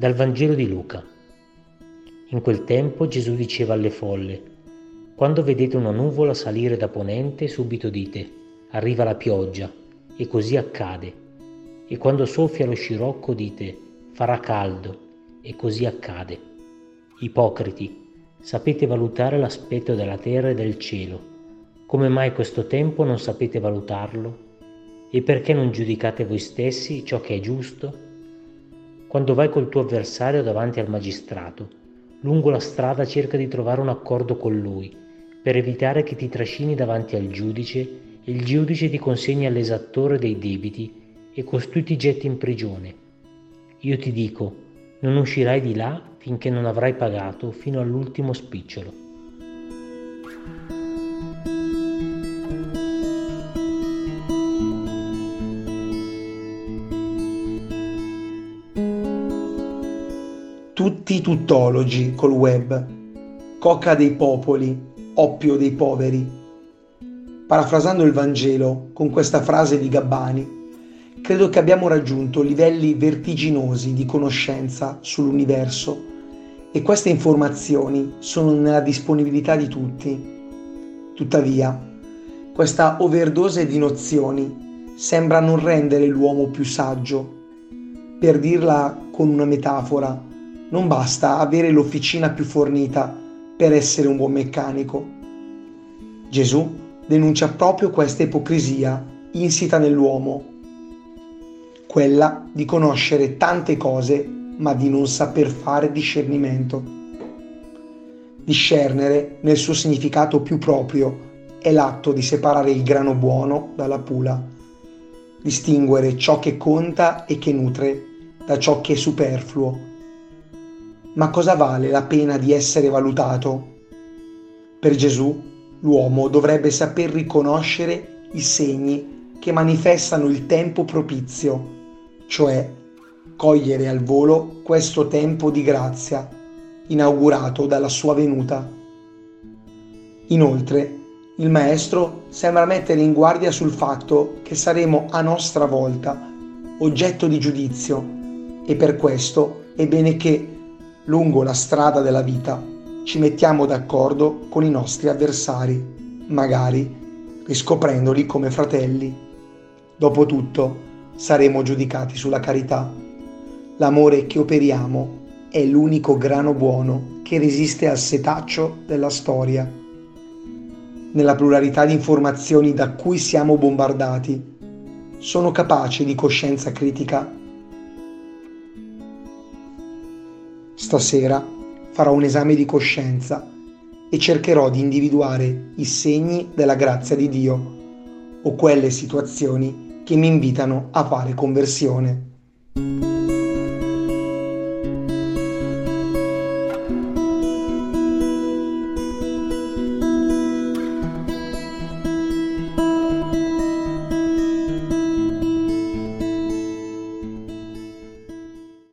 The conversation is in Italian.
Dal Vangelo di Luca. In quel tempo Gesù diceva alle folle, quando vedete una nuvola salire da ponente, subito dite, arriva la pioggia, e così accade. E quando soffia lo scirocco dite, farà caldo, e così accade. Ipocriti, sapete valutare l'aspetto della terra e del cielo. Come mai questo tempo non sapete valutarlo? E perché non giudicate voi stessi ciò che è giusto? Quando vai col tuo avversario davanti al magistrato, lungo la strada cerca di trovare un accordo con lui, per evitare che ti trascini davanti al giudice e il giudice ti consegni all'esattore dei debiti e costui ti getti in prigione. Io ti dico, non uscirai di là finché non avrai pagato fino all'ultimo spicciolo. Tutti tuttologi col web, coca dei popoli, oppio dei poveri. Parafrasando il Vangelo con questa frase di Gabbani, credo che abbiamo raggiunto livelli vertiginosi di conoscenza sull'universo e queste informazioni sono nella disponibilità di tutti. Tuttavia, questa overdose di nozioni sembra non rendere l'uomo più saggio. Per dirla con una metafora, non basta avere l'officina più fornita per essere un buon meccanico. Gesù denuncia proprio questa ipocrisia insita nell'uomo, quella di conoscere tante cose ma di non saper fare discernimento. Discernere, nel suo significato più proprio, è l'atto di separare il grano buono dalla pula, distinguere ciò che conta e che nutre da ciò che è superfluo ma cosa vale la pena di essere valutato? Per Gesù, l'uomo dovrebbe saper riconoscere i segni che manifestano il tempo propizio, cioè cogliere al volo questo tempo di grazia inaugurato dalla sua venuta. Inoltre, il Maestro sembra mettere in guardia sul fatto che saremo a nostra volta oggetto di giudizio e per questo è bene che lungo la strada della vita ci mettiamo d'accordo con i nostri avversari, magari riscoprendoli come fratelli. Dopotutto saremo giudicati sulla carità. L'amore che operiamo è l'unico grano buono che resiste al setaccio della storia. Nella pluralità di informazioni da cui siamo bombardati, sono capace di coscienza critica Stasera farò un esame di coscienza e cercherò di individuare i segni della grazia di Dio o quelle situazioni che mi invitano a fare conversione.